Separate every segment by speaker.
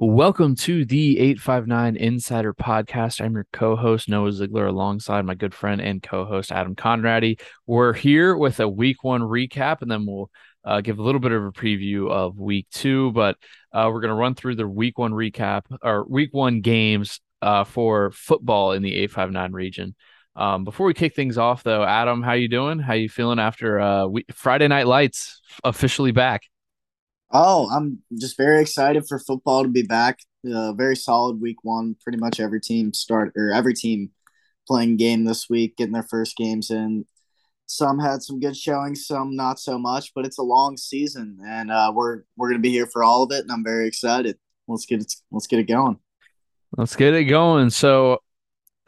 Speaker 1: Welcome to the 859 Insider Podcast. I'm your co host, Noah Ziegler, alongside my good friend and co host, Adam Conradi. We're here with a week one recap, and then we'll uh, give a little bit of a preview of week two. But uh, we're going to run through the week one recap or week one games uh, for football in the 859 region. Um, before we kick things off, though, Adam, how you doing? How you feeling after uh, we- Friday Night Lights officially back?
Speaker 2: Oh, I'm just very excited for football to be back. Uh, very solid week one. Pretty much every team start or every team playing game this week, getting their first games in. Some had some good showings, some not so much, but it's a long season, and uh, we're we're gonna be here for all of it, and I'm very excited. Let's get it let's get it going.
Speaker 1: Let's get it going. So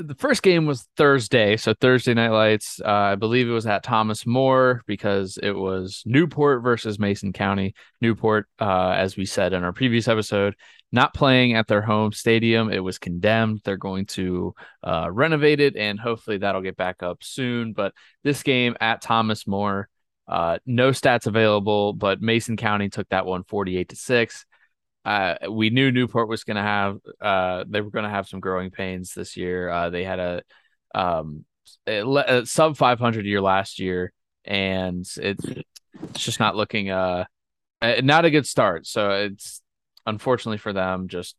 Speaker 1: the first game was Thursday, so Thursday Night Lights. Uh, I believe it was at Thomas More because it was Newport versus Mason County. Newport, uh, as we said in our previous episode, not playing at their home stadium. It was condemned. They're going to uh, renovate it, and hopefully that'll get back up soon. But this game at Thomas More, uh, no stats available, but Mason County took that one 48 to six uh, we knew Newport was going to have uh, they were going to have some growing pains this year. Uh, they had a um a, a sub 500 year last year, and it's it's just not looking uh not a good start. So it's unfortunately for them, just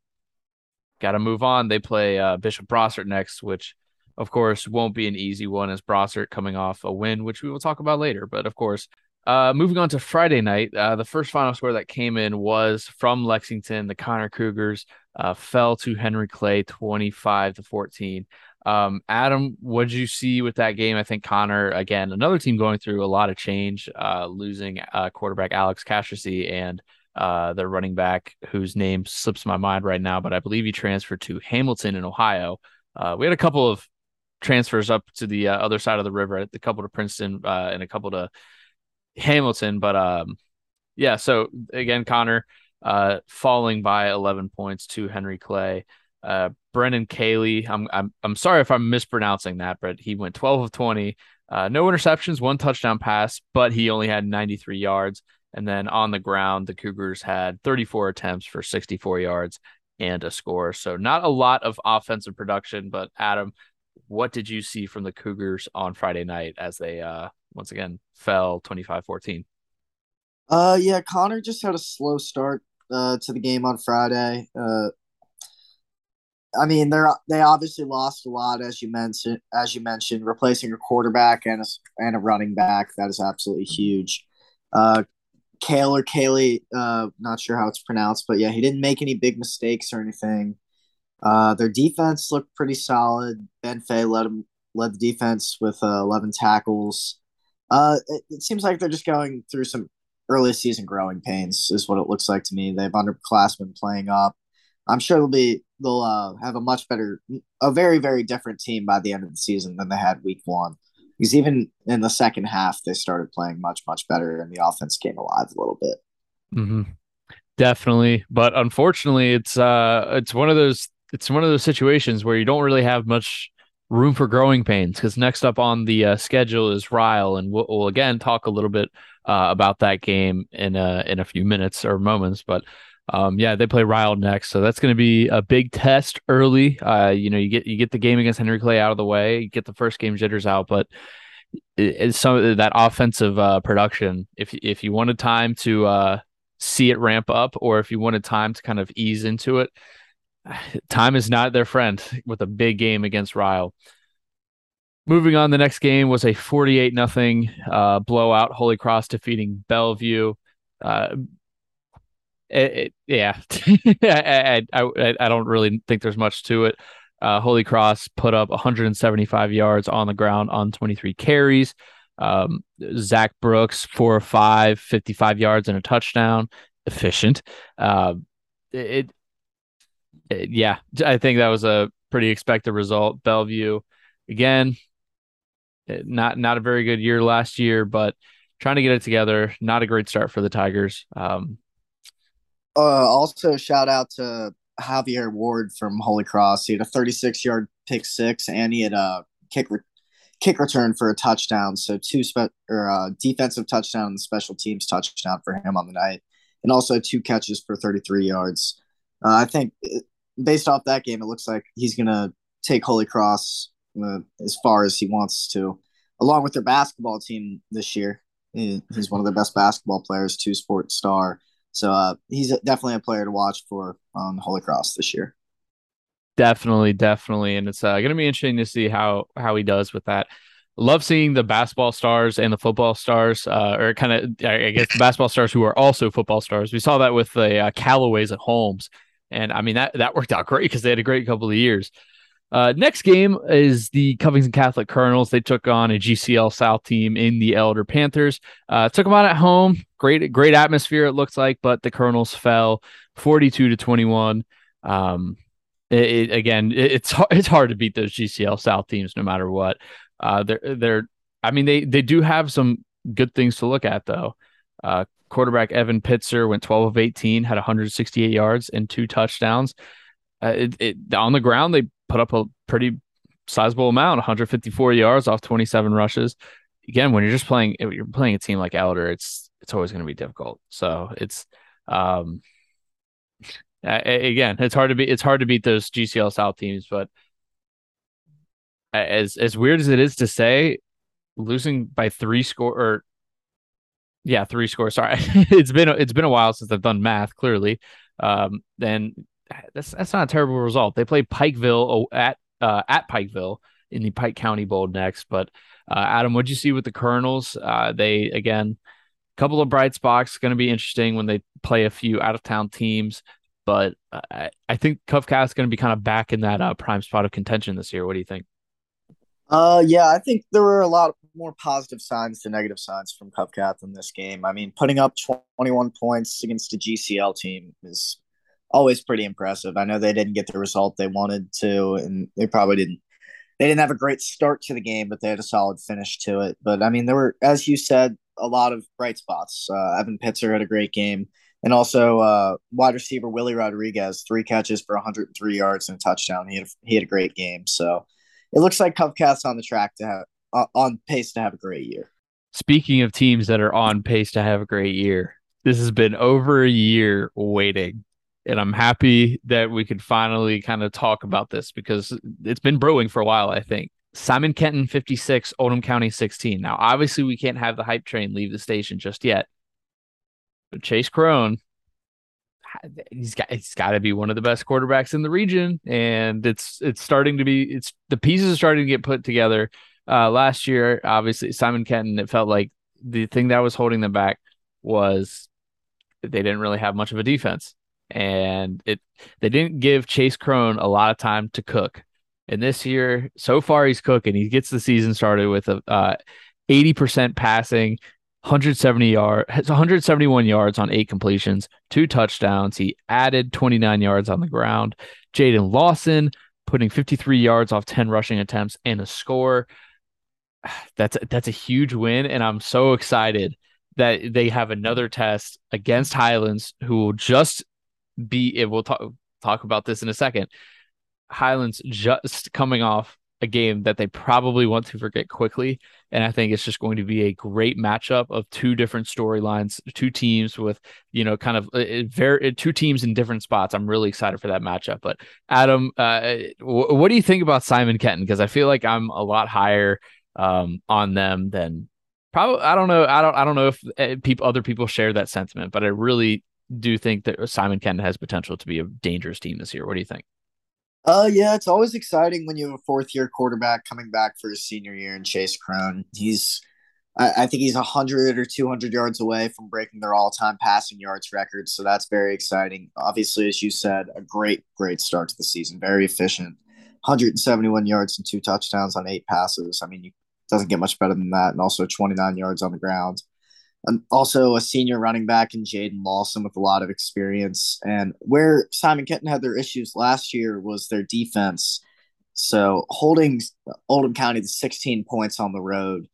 Speaker 1: got to move on. They play uh, Bishop Brossart next, which of course won't be an easy one as Brossart coming off a win, which we will talk about later. But of course, uh, moving on to Friday night, uh, the first final score that came in was from Lexington. The Conner Cougars uh, fell to Henry Clay 25 to 14. Um, Adam, what did you see with that game? I think Conner again, another team going through a lot of change, uh, losing uh, quarterback Alex Castracy and uh, their running back, whose name slips my mind right now, but I believe he transferred to Hamilton in Ohio. we had a couple of transfers up to the other side of the river, a couple to Princeton and a couple to Hamilton, but um, yeah. So again, Conner uh, falling by 11 points to Henry Clay. Uh, Brennan Cayley. I'm I'm I'm sorry if I'm mispronouncing that, but he went 12 of 20. Uh, no interceptions, one touchdown pass, but he only had 93 yards. And then on the ground, the Cougars had 34 attempts for 64 yards and a score. So not a lot of offensive production, but Adam, what did you see from the Cougars on Friday night as they uh, once again fell 25-14.
Speaker 2: Uh yeah, Conner just had a slow start uh to the game on Friday. Uh I mean, they're they obviously lost a lot as you mentioned as you mentioned, replacing a quarterback and a and a running back. That is absolutely huge. Uh Kale or Kaylee, uh, not sure how it's pronounced, but yeah, he didn't make any big mistakes or anything. Uh, their defense looked pretty solid. Ben Fay led him led the defense with uh, 11 tackles. Uh, it, it, seems like they're just going through some early season growing pains, is what it looks like to me. They have underclassmen playing up. I'm sure they'll be they'll uh, have a much better, a very very different team by the end of the season than they had week one. Because even in the second half, they started playing much much better, and the offense came alive a little bit.
Speaker 1: Mm-hmm. Definitely, but unfortunately, it's uh, it's one of those it's one of those situations where you don't really have much room for growing pains because next up on the uh, schedule is Ryle, and we'll, we'll, again talk a little bit uh, about that game in a in a few minutes or moments. But um, yeah, they play Ryle next, so that's going to be a big test early. Uh, you know, you get you get the game against Henry Clay out of the way, you get the first game jitters out, but it's some that offensive uh, production. If if you wanted time to uh, see it ramp up, or if you wanted time to kind of ease into it time is not their friend with a big game against Ryle. Moving on, the next game was a 48 nothing uh, blowout. Holy Cross defeating Bellevue. Uh, it, it, yeah, I, I, I don't really think there's much to it. Uh, Holy Cross put up 175 yards on the ground on 23 carries. Um, Zach Brooks, four or five, 55 yards and a touchdown. Efficient. Uh, it yeah, I think that was a pretty expected result. Bellevue, again, uh, not not a very good year last year, but trying to get it together. Not a great start for the Tigers. Um,
Speaker 2: uh, also, shout out to Javier Ward from Holy Cross. He had a 36 yard pick six, and he had a kick re- kick return for a touchdown. So two spe- or uh, defensive touchdown and special teams touchdown for him on the night, and also two catches for 33 yards. uh, I think based off that game, it looks like he's gonna take Holy Cross uh, as far as he wants to, along with their basketball team this year. He's one of the best basketball players, two sport star. So uh, he's definitely a player to watch for on Holy Cross this year.
Speaker 1: Definitely, definitely, and it's uh, going to be interesting to see how how he does with that. Love seeing the basketball stars and the football stars, uh, or kind of I guess the basketball stars who are also football stars. We saw that with the uh, Callaways at Holmes, and I mean that that worked out great because they had a great couple of years. Uh, next game is the Covington Catholic Colonels. They took on a GCL South team in the Elder Panthers. Uh, took them out at home. Great, great atmosphere. It looks like, but the Colonels fell forty-two to twenty-one. Um, it, it, again, it, it's it's hard to beat those GCL South teams no matter what. Uh, they're they're. I mean, they they do have some good things to look at though. Uh, quarterback Evan Pitzer went 12 of 18, had 168 yards and two touchdowns. Uh, it, it, on the ground, they put up a pretty sizable amount, 154 yards off 27 rushes. Again, when you're just playing, you're playing a team like Elder, it's it's always going to be difficult. So it's um, again, it's hard to be it's hard to beat those GCL South teams, but as as weird as it is to say, losing by three score or yeah, three scores. Sorry, it's been it's been a while since I've done math. Clearly, um, then that's that's not a terrible result. They play Pikeville at uh, at Pikeville in the Pike County Bowl next. But uh, Adam, what'd you see with the Colonels? Uh, they again, a couple of bright spots. Going to be interesting when they play a few out of town teams. But uh, I, I think Covcath is going to be kind of back in that uh, prime spot of contention this year. What do you think?
Speaker 2: Uh, yeah, I think there were a lot more positive signs than negative signs from Covcath in this game. I mean, putting up 21 points against a GCL team is always pretty impressive. I know they didn't get the result they wanted to, and they probably didn't. They didn't have a great start to the game, but they had a solid finish to it. But I mean, there were, as you said, a lot of bright spots. Uh, Evan Pitzer had a great game, and also uh, wide receiver Willie Rodriguez, three catches for 103 yards and a touchdown. He had a, he had a great game. So it looks like Covcath's on the track to have uh, on pace to have a great year.
Speaker 1: Speaking of teams that are on pace to have a great year, this has been over a year waiting and I'm happy that we could finally kind of talk about this because it's been brewing for a while, I think. Simon Kenton 56, Oldham County 16. Now, obviously, we can't have the hype train leave the station just yet. But Chase Crone, he's got he's got to be one of the best quarterbacks in the region, and it's it's starting to be it's the pieces are starting to get put together. Uh, last year, obviously, Simon Kenton, it felt like the thing that was holding them back was they didn't really have much of a defense and it they didn't give Chase Crone a lot of time to cook. And this year, so far, he's cooking. He gets the season started with a uh, 80% passing, 170 yards, 171 yards on eight completions, two touchdowns. He added 29 yards on the ground. Jaden Lawson putting 53 yards off 10 rushing attempts and a score. That's that's a huge win, and I'm so excited that they have another test against Highlands, who will just be we'll talk talk about this in a second. Highlands just coming off a game that they probably want to forget quickly. And I think it's just going to be a great matchup of two different storylines, two teams with, you know, kind of uh, uh, very uh, two teams in different spots. I'm really excited for that matchup. But Adam, uh, what do you think about Simon Kenton? Because I feel like I'm a lot higher um, on them than probably. I don't know. I don't. I don't know if people, other people share that sentiment, but I really do think that Simon Kenton has potential to be a dangerous team this year. What do you think?
Speaker 2: Uh, yeah, it's always exciting when you have a fourth year quarterback coming back for his senior year in Chase Crone. He's, I, I think he's a 100 or 200 yards away from breaking their all time passing yards record. So that's very exciting. Obviously, as you said, a great, great start to the season. Very efficient. 171 yards and two touchdowns on eight passes. I mean, you doesn't get much better than that. And also 29 yards on the ground And also a senior running back in Jaden Lawson with a lot of experience. And where Simon Kenton had their issues last year was their defense. So holding Oldham County to 16 points on the road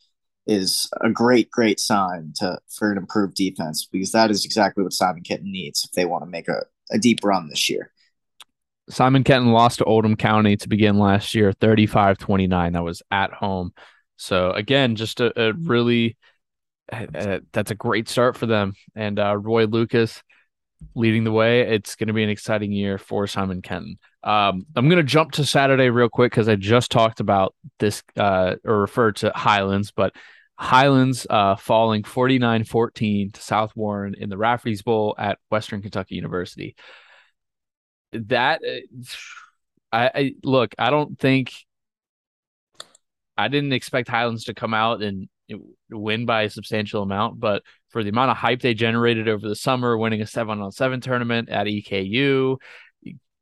Speaker 2: is a great, great sign to for an improved defense because that is exactly what Simon Kenton needs if they want to make a, a deep run this year.
Speaker 1: Simon Kenton lost to Oldham County to begin last year, 35 29. That was at home. So, again, just a, a really uh, that's a great start for them. And uh, Roy Lucas, leading the way. It's going to be an exciting year for Simon Kenton. Um, I'm going to jump to Saturday real quick because I just talked about this uh, or referred to Highlands, but Highlands uh, falling 49 14 to South Warren in the Rafferty's Bowl at Western Kentucky University. That, uh, I, I look, I don't think I didn't expect Highlands to come out and win by a substantial amount, but for the amount of hype they generated over the summer, winning a seven on seven tournament at EKU,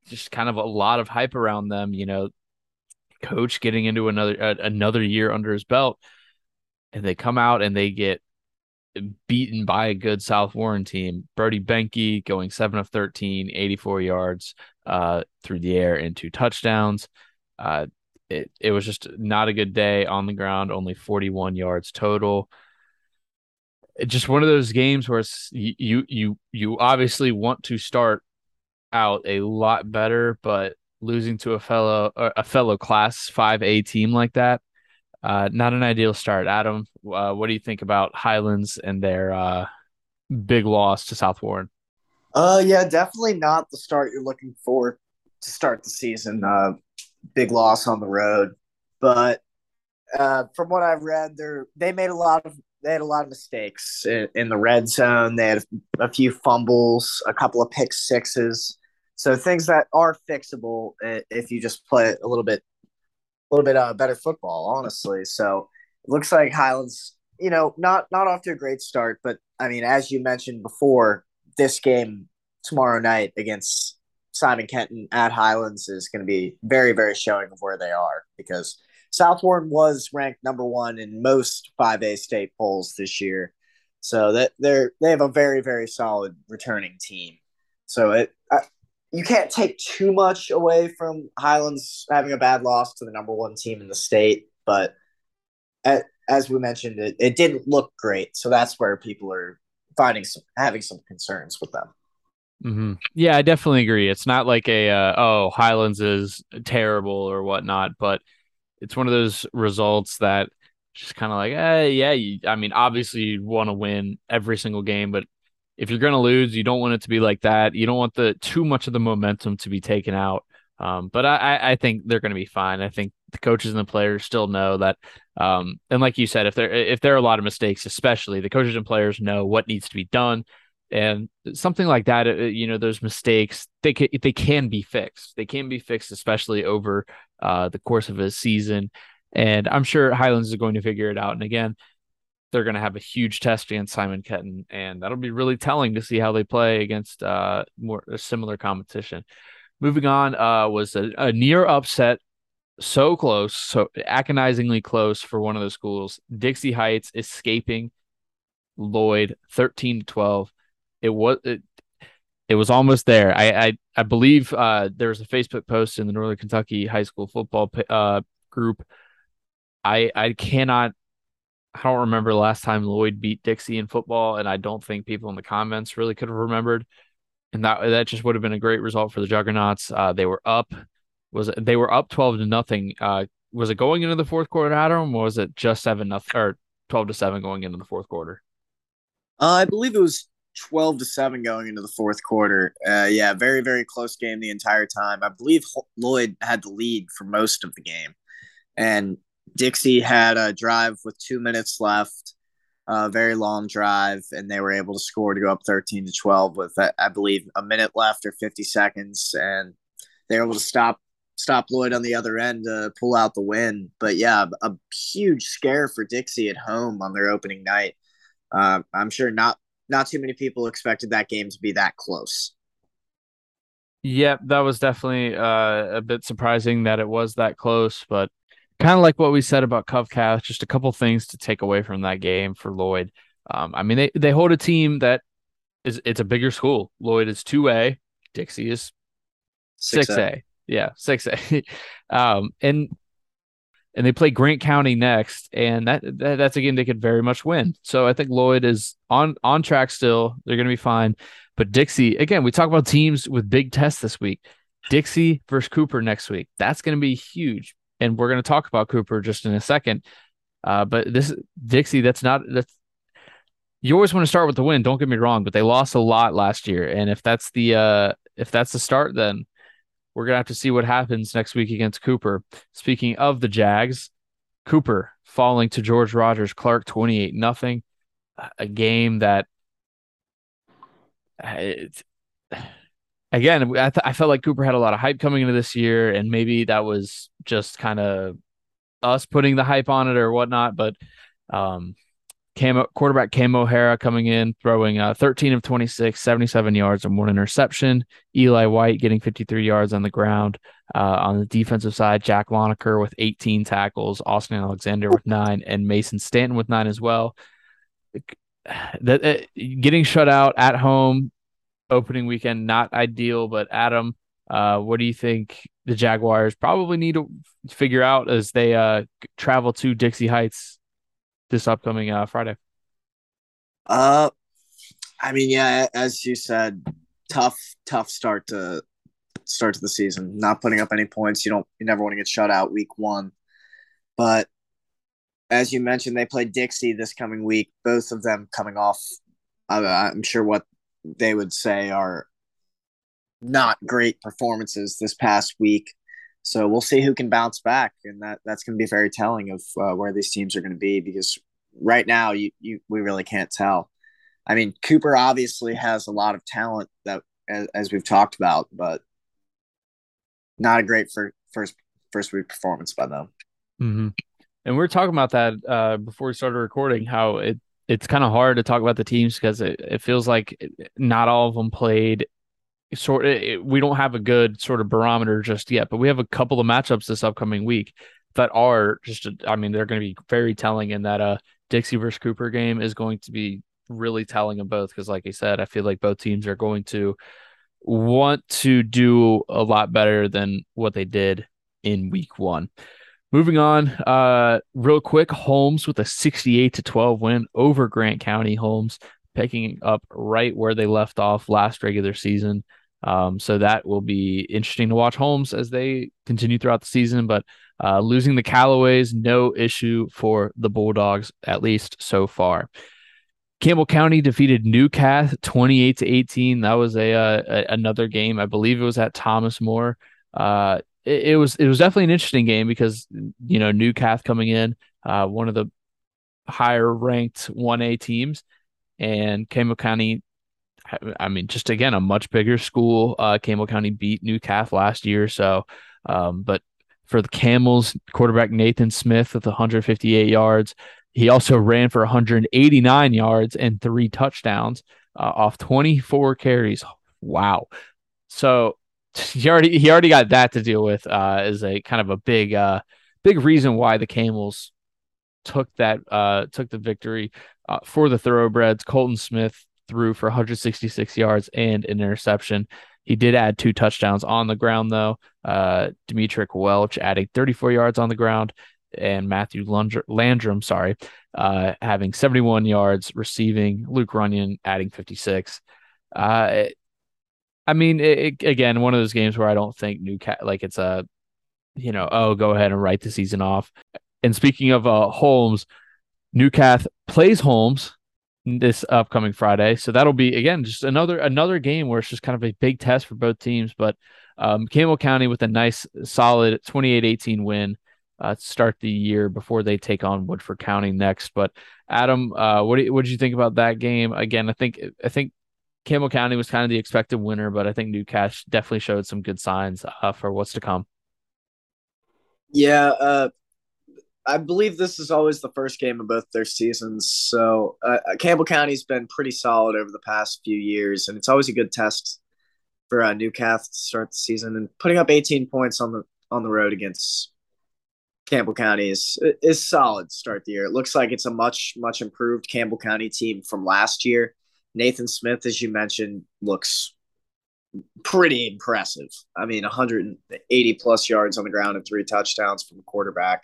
Speaker 1: just kind of a lot of hype around them. You know, coach getting into another uh, another year under his belt, and they come out and they get beaten by a good South Warren team. Brody Benke going seven of 13, 84 yards uh, through the air and two touchdowns. Uh, it, it was just not a good day on the ground, only 41 yards total it's just one of those games where it's you you you obviously want to start out a lot better, but losing to a fellow a fellow class five A team like that, uh, not an ideal start. Adam, uh, what do you think about Highlands and their uh, big loss to South Warren?
Speaker 2: Uh, yeah, definitely not the start you're looking for to start the season. Uh, big loss on the road, but uh, from what I've read, they they made a lot of they had a lot of mistakes in, in, the red zone. They had a few fumbles, a couple of pick sixes. So things that are fixable if you just play a little bit, a little bit uh, better football, honestly. So it looks like Highlands, you know, not not off to a great start, but I mean, as you mentioned before, this game tomorrow night against Simon Kenton at Highlands is going to be very, very showing of where they are because South Warren was ranked number one in most 5A state polls this year. So that they're they have a very very solid returning team. So it I, you can't take too much away from Highlands having a bad loss to the number one team in the state, but at, as we mentioned, it, it didn't look great. So that's where people are finding some having some concerns with them.
Speaker 1: Mm-hmm. Yeah, I definitely agree. It's not like a uh, oh Highlands is terrible or whatnot, but it's one of those results that just kind of like, eh, yeah. You, I mean, obviously you want to win every single game, but if you're to lose, you don't want it to be like that. You don't want the too much of the momentum to be taken out. Um, but I, I think they're to be fine. I think the coaches and the players still know that. Um, and like you said, if there if there are a lot of mistakes, especially the coaches and players know what needs to be done, and something like that, uh, you know, those mistakes they can they can be fixed. They can be fixed, especially over uh, the course of a season. And I'm sure Highlands is going to figure it out. And again, they're going to have a huge test against Simon Kenton, and that'll be really telling to see how they play against uh, more a similar competition. Moving on uh, was a, a near upset, so close, so agonizingly close for one of the schools. Dixie Heights escaping Lloyd, thirteen to twelve. It was it, it was almost there. I I, I believe uh, there was a Facebook post in the Northern Kentucky high school football uh, group. I I cannot. I don't remember the last time Lloyd beat Dixie in football, and I don't think people in the comments really could have remembered. And that that just would have been a great result for the Juggernauts. Uh, they were up. Was they were up twelve to nothing? Uh, was it going into the fourth quarter, Adam, or was it just seven nothing or twelve to seven going into the fourth quarter?
Speaker 2: Uh, I believe it was 12 to 7 going into the fourth quarter. Uh, yeah, very, very close game the entire time. I believe Lloyd had the lead for most of the game. And Dixie had a drive with two minutes left, a very long drive, and they were able to score to go up 13 to 12 with, I believe, a minute left or 50 seconds. And they were able to stop stop Lloyd on the other end to pull out the win. But yeah, a huge scare for Dixie at home on their opening night. Uh, I'm sure not not too many people expected that game to be that close.
Speaker 1: Yep, that was definitely uh, a bit surprising that it was that close, but kind of like what we said about Covcath, just a couple things to take away from that game for Lloyd. Um, I mean, they, they hold a team that is it's a bigger school. Lloyd is two A, Dixie is six A. Yeah, six A. um, and and they play Grant County next, and that, that that's a game they could very much win. So I think Lloyd is on on track still. They're going to be fine. But Dixie, again, we talk about teams with big tests this week. Dixie versus Cooper next week. That's going to be huge, and we're going to talk about Cooper just in a second. Uh, but this Dixie, that's not that's you always want to start with the win. Don't get me wrong, but they lost a lot last year, and if that's the uh, if that's the start, then we're gonna have to see what happens next week against Cooper. Speaking of the Jags, Cooper falling to George Rogers Clark twenty eight nothing, a game that it, again I, th- I felt like Cooper had a lot of hype coming into this year, and maybe that was just kind of us putting the hype on it or whatnot, but um, Quarterback Cam O'Hara coming in, throwing uh, 13 of 26, 77 yards and one interception. Eli White getting 53 yards on the ground. Uh, on the defensive side, Jack Lonecker with 18 tackles, Austin Alexander with nine, and Mason Stanton with nine as well. Uh, getting shut out at home opening weekend not ideal, but Adam, uh, what do you think the Jaguars probably need to figure out as they uh, travel to Dixie Heights this upcoming uh, Friday?
Speaker 2: Uh, I mean, yeah, as you said, tough, tough start to start to the season. Not putting up any points. You don't. You never want to get shut out week one. But as you mentioned, they play Dixie this coming week. Both of them coming off. I'm sure what they would say are not great performances this past week. So we'll see who can bounce back, and that that's going to be very telling of uh, where these teams are going to be because right now you, you we really can't tell. I mean, Cooper obviously has a lot of talent that as, as we've talked about, but not a great for, first first week performance by them.
Speaker 1: Mm-hmm. And we are talking about that uh, before we started recording. How it it's kind of hard to talk about the teams because it, it feels like not all of them played sort of, we don't have a good sort of barometer just yet, but we have a couple of matchups this upcoming week that are just, I mean, they're going to be very telling in that uh Dixie versus Cooper game is going to be really telling of both because, like I said, I feel like both teams are going to want to do a lot better than what they did in week one. Moving on, uh, real quick, Holmes with a 68 to 12 win over Grant County. Holmes picking up right where they left off last regular season. Um, so that will be interesting to watch Holmes as they continue throughout the season. But uh, losing the Callaways, no issue for the Bulldogs, at least so far. Campbell County defeated Newcath 28 to 18. That was a, uh, a another game. I believe it was at Thomas More. Uh, it, it, was it was definitely an interesting game because you know Newcath coming in, uh, one of the higher ranked 1A teams, and Campbell County I mean, just again, a much bigger school. Uh, Campbell County beat Newcath last year. So, um, but for the Camels, quarterback Nathan Smith with 158 yards. He also ran for 189 yards and three touchdowns uh, off 24 carries. Wow. So he already he already got that to deal with uh, as a kind of a big uh, big reason why the Camels took that uh, took the victory uh, for the Thoroughbreds. Colton Smith threw for 166 yards and an interception. He did add two touchdowns on the ground, though. Uh, Demetric Welch adding 34 yards on the ground, and Matthew Landrum, sorry, uh, having 71 yards receiving. Luke Runyon adding 56. Uh, I mean, it, it, again, one of those games where I don't think Newcat like it's a, you know, oh, go ahead and write the season off. And speaking of uh, Holmes, Newcath plays Holmes this upcoming Friday. So that'll be again just another another game where it's just kind of a big test for both teams. But um, Campbell County with a nice solid 28-18 win uh, start the year before they take on Woodford County next. But Adam, uh, what do, what did you think about that game? Again, I think I think Campbell County was kind of the expected winner, but I think Newcath definitely showed some good signs uh, for what's to come.
Speaker 2: Yeah, uh, I believe this is always the first game of both their seasons. So uh, uh, Campbell County's been pretty solid over the past few years, and it's always a good test for uh, Newcath to start the season. And putting up 18 points on the on the road against Campbell County is is solid start the year. It looks like it's a much much improved Campbell County team from last year. Nathan Smith, as you mentioned, looks pretty impressive. I mean, 180 plus yards on the ground and three touchdowns from quarterback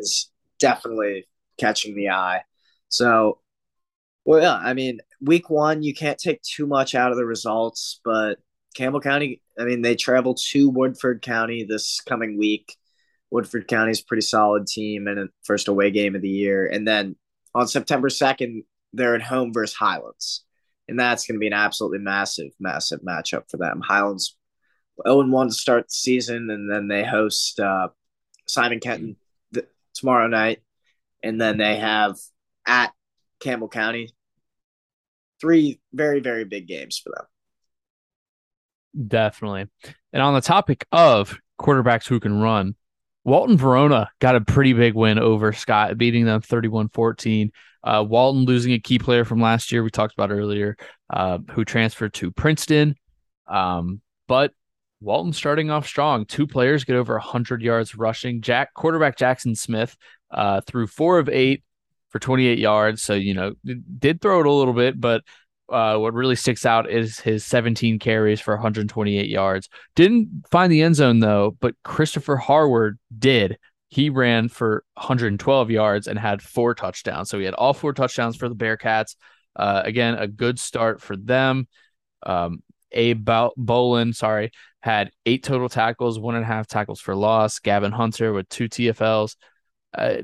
Speaker 2: is definitely catching the eye. So, well, yeah, I mean, week one, you can't take too much out of the results, but Campbell County, I mean, they travel to Woodford County this coming week. Woodford County is a pretty solid team and first away game of the year. And then on September 2nd, they're at home versus Highlands, and that's going to be an absolutely massive, massive matchup for them. Highlands 0 1 to start the season, and then they host uh, Simon Kenton tomorrow night, and then they have at Campbell County. Three very, very big games for them.
Speaker 1: Definitely. And on the topic of quarterbacks who can run, Walton Verona got a pretty big win over Scott, beating them 31 14. Uh, Walton losing a key player from last year, we talked about earlier, uh, who transferred to Princeton. Um, but Walton starting off strong. Two players get over 100 yards rushing. Jack quarterback Jackson Smith uh, threw four of eight for 28 yards. So, you know, did throw it a little bit, but uh, what really sticks out is his 17 carries for 128 yards. Didn't find the end zone though, but Christopher Harward did. He ran for 112 yards and had four touchdowns. So he had all four touchdowns for the Bearcats. Uh, again, a good start for them. Um, Abe Bolin, sorry, had eight total tackles, one and a half tackles for loss. Gavin Hunter with two TFLs uh,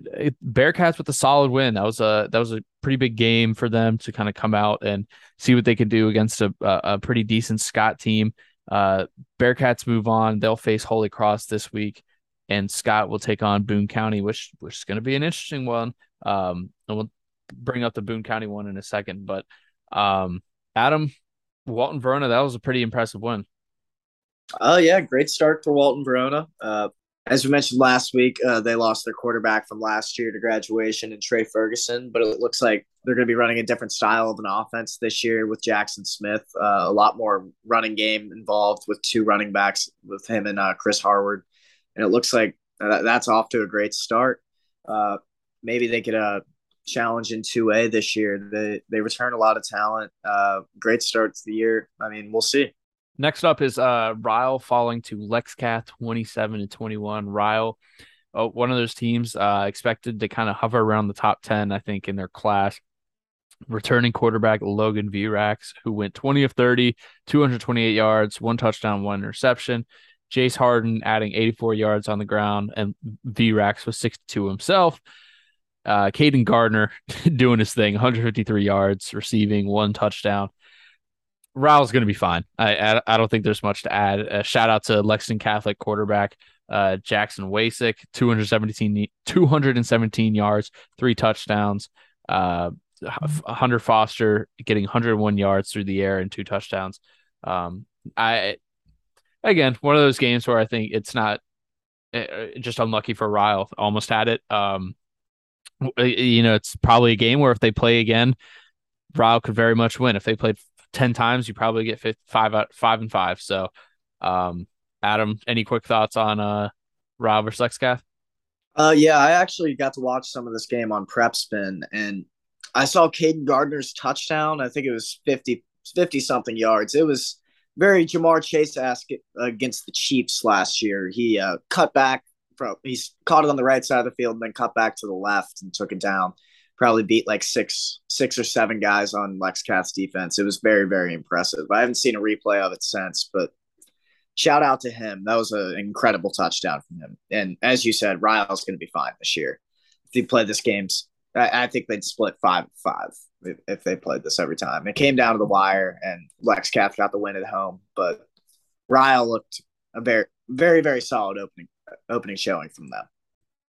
Speaker 1: Bearcats with a solid win. That was a that was a pretty big game for them to kind of come out and see what they could do against a a pretty decent Scott team. Uh, Bearcats move on. They'll face Holy Cross this week, and Scott will take on Boone County, which which is going to be an interesting one. Um, and we'll bring up the Boone County one in a second. But um, Adam Walton Verona, that was a pretty impressive win.
Speaker 2: Oh yeah, great start for Walton Verona. Uh, as we mentioned last week, uh, they lost their quarterback from last year to graduation and Trey Ferguson, but it looks like they're going to be running a different style of an offense this year with Jackson Smith. Uh, a lot more running game involved with two running backs with him and uh, Chris Harward, and it looks like that's off to a great start. Uh, maybe they could uh, challenge in two A this year. They they return a lot of talent. Uh, great start to the year. I mean, we'll see.
Speaker 1: Next up is uh Ryle falling to Lexcath 27 to 21. Ryle, oh, one of those teams uh, expected to kind of hover around the top 10, I think, in their class. Returning quarterback Logan Vrax, who went 20 of 30, 228 yards, one touchdown, one interception. Jace Harden adding 84 yards on the ground, and Vrax was 62 himself. Uh, Caden Gardner doing his thing, 153 yards, receiving one touchdown. Ryle's going to be fine. I, I, I don't think there's much to add. Uh, shout out to Lexington Catholic quarterback uh, Jackson Wasick, 217 217 yards, three touchdowns. Uh, Hunter Foster getting 101 yards through the air and two touchdowns. Um, I again one of those games where I think it's not uh, just unlucky for Ryle. Almost had it. Um, you know, it's probably a game where if they play again, Ryle could very much win. If they played 10 times, you probably get five, out five and five. So, um, Adam, any quick thoughts on uh, Rob or Lexcath?
Speaker 2: Uh, yeah, I actually got to watch some of this game on Prep Spin, and I saw Caden Gardner's touchdown. I think it was 50, 50 something yards. It was very Ja'Marr Chase ask against the Chiefs last year. He uh, cut back he's caught it on the right side of the field and then cut back to the left and took it down probably beat like six six or seven guys on Lexcath's defense. It was very very impressive. I haven't seen a replay of it since, but shout out to him. That was an incredible touchdown from him. And as you said, Ryle's going to be fine this year. If he played this games, I, I think they'd split five five if, if, they played this every time. It came down to the wire, and Lex Lexcath got the win at home. But Ryle looked a very very very solid opening opening showing from them.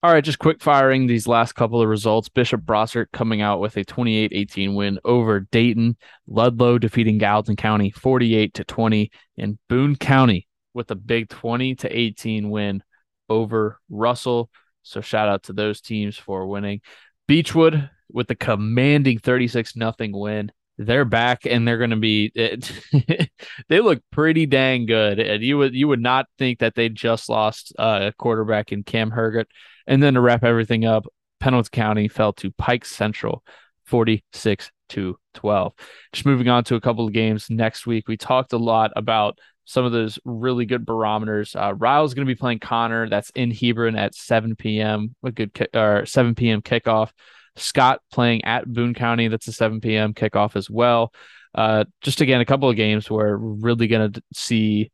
Speaker 1: All right, just quick firing these last couple of results. Bishop Brossart coming out with a 28-18 win over Dayton. Ludlow defeating Gallatin County 48 to 20, and Boone County with a big 20 to 18 win over Russell. So shout out to those teams for winning. Beechwood with the commanding 36 nothing win. They're back and they're going to be it, they look pretty dang good. And you would you would not think that they just lost uh, a quarterback in Cam Herget and then to wrap everything up, Pendleton County fell to Pike Central 46 to 12. Just moving on to a couple of games next week. We talked a lot about some of those really good barometers. Uh, Ryle's going to be playing Conner. That's in Hebron at 7 p.m. A good ki- or 7 p.m. kickoff. Scott playing at Boone County. That's a 7 p.m. kickoff as well. Uh, just again, a couple of games where we're really going to see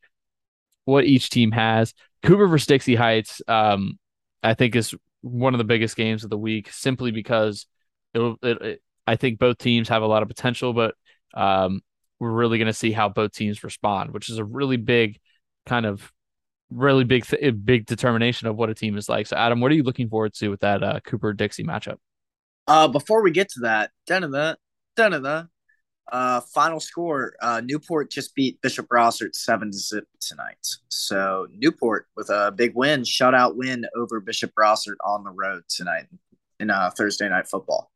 Speaker 1: what each team has. Cooper versus Dixie Heights. Um, I think is one of the biggest games of the week simply because it, it, I think both teams have a lot of potential, but um, we're really going to see how both teams respond, which is a really big kind of really big th- big determination of what a team is like. So Adam, what are you looking forward to with that uh, Cooper Dixie matchup?
Speaker 2: Uh, before we get to that, uh, final score: uh, Newport just beat Bishop Brossart seven to zip tonight. So Newport with a big win, shutout win over Bishop Brossart on the road tonight in uh, Thursday night football.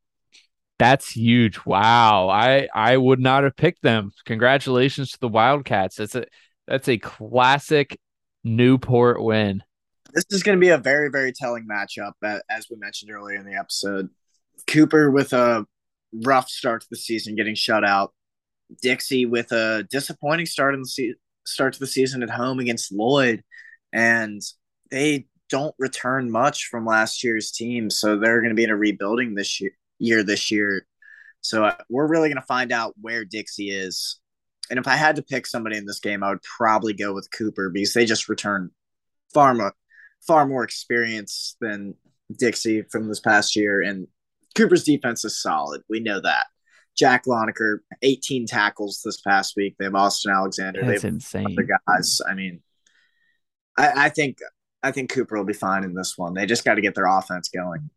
Speaker 1: That's huge. Wow. I I would not have picked them. Congratulations to the Wildcats. That's a that's a classic Newport win.
Speaker 2: This is going to be a very very telling matchup as we mentioned earlier in the episode. Cooper with a rough start to the season, getting shut out. Dixie with a disappointing start in the se- start to the season at home against Lloyd, and they don't return much from last year's team, so they're going to be in a rebuilding this year year this year. So uh, we're really going to find out where Dixie is. And if I had to pick somebody in this game, I would probably go with Cooper because they just return far more, far more experience than Dixie from this past year. And Cooper's defense is solid. We know that. Jack Loneker, 18 tackles this past week. They have Austin Alexander.
Speaker 1: That's
Speaker 2: they have
Speaker 1: insane.
Speaker 2: Other guys. I mean, I, I think I think Cooper will be fine in this one. They just got to get their offense going.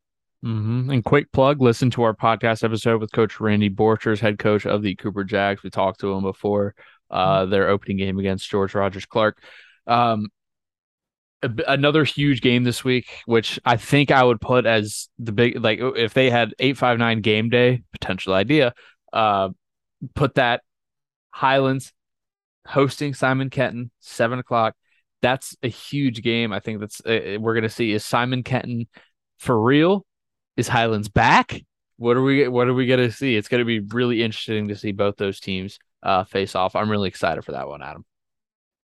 Speaker 1: Mm-hmm. And quick plug: listen to our podcast episode with Coach Randy Borchers, head coach of the Cooper Jags. We talked to him before uh, mm-hmm. their opening game against George Rogers Clark. Um, a, another huge game this week, which I think I would put as the big like if they had eight five nine game day potential idea. Uh, put that Highlands hosting Simon Kenton seven o'clock. That's a huge game. I think that's uh, we're gonna see is Simon Kenton for real is Highlands back? What are we what are we gonna see? It's gonna be really interesting to see both those teams uh, face off. I'm really excited for that one, Adam.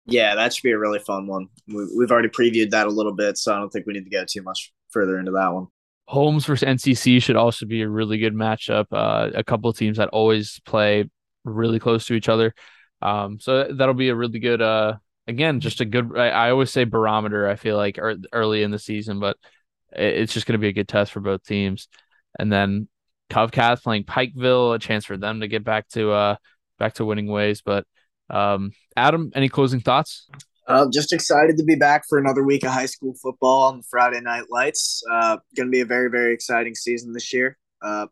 Speaker 2: Yeah, that should be a really fun one. We've already previewed that a little bit, so I don't think we need to go too much further into that one.
Speaker 1: Holmes versus NCC should also be a really good matchup. Uh, a couple of teams that always play really close to each other. Um, so that'll be a really good, uh, again, just a good, I, I always say barometer, I feel like early in the season, but it's just going to be a good test for both teams. And then Covcath playing Pikeville, a chance for them to get back to uh back to winning ways. But um, Adam, any closing thoughts?
Speaker 2: Uh, just excited to be back for another week of high school football on the Friday Night Lights. Uh, going to be a very very exciting season this year. Uh,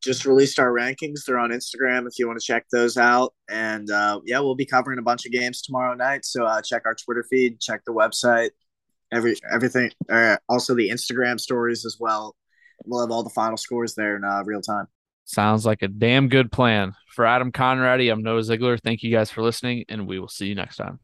Speaker 2: just released our rankings. They're on Instagram if you want to check those out. And uh, yeah, we'll be covering a bunch of games tomorrow night. So uh, check our Twitter feed, check the website every everything. Uh, also the Instagram stories as well. We'll have all the final scores there in uh, real time.
Speaker 1: Sounds like a damn good plan. For Adam Conradi, I'm Noah Ziegler. Thank you guys for listening, and we will see you next time.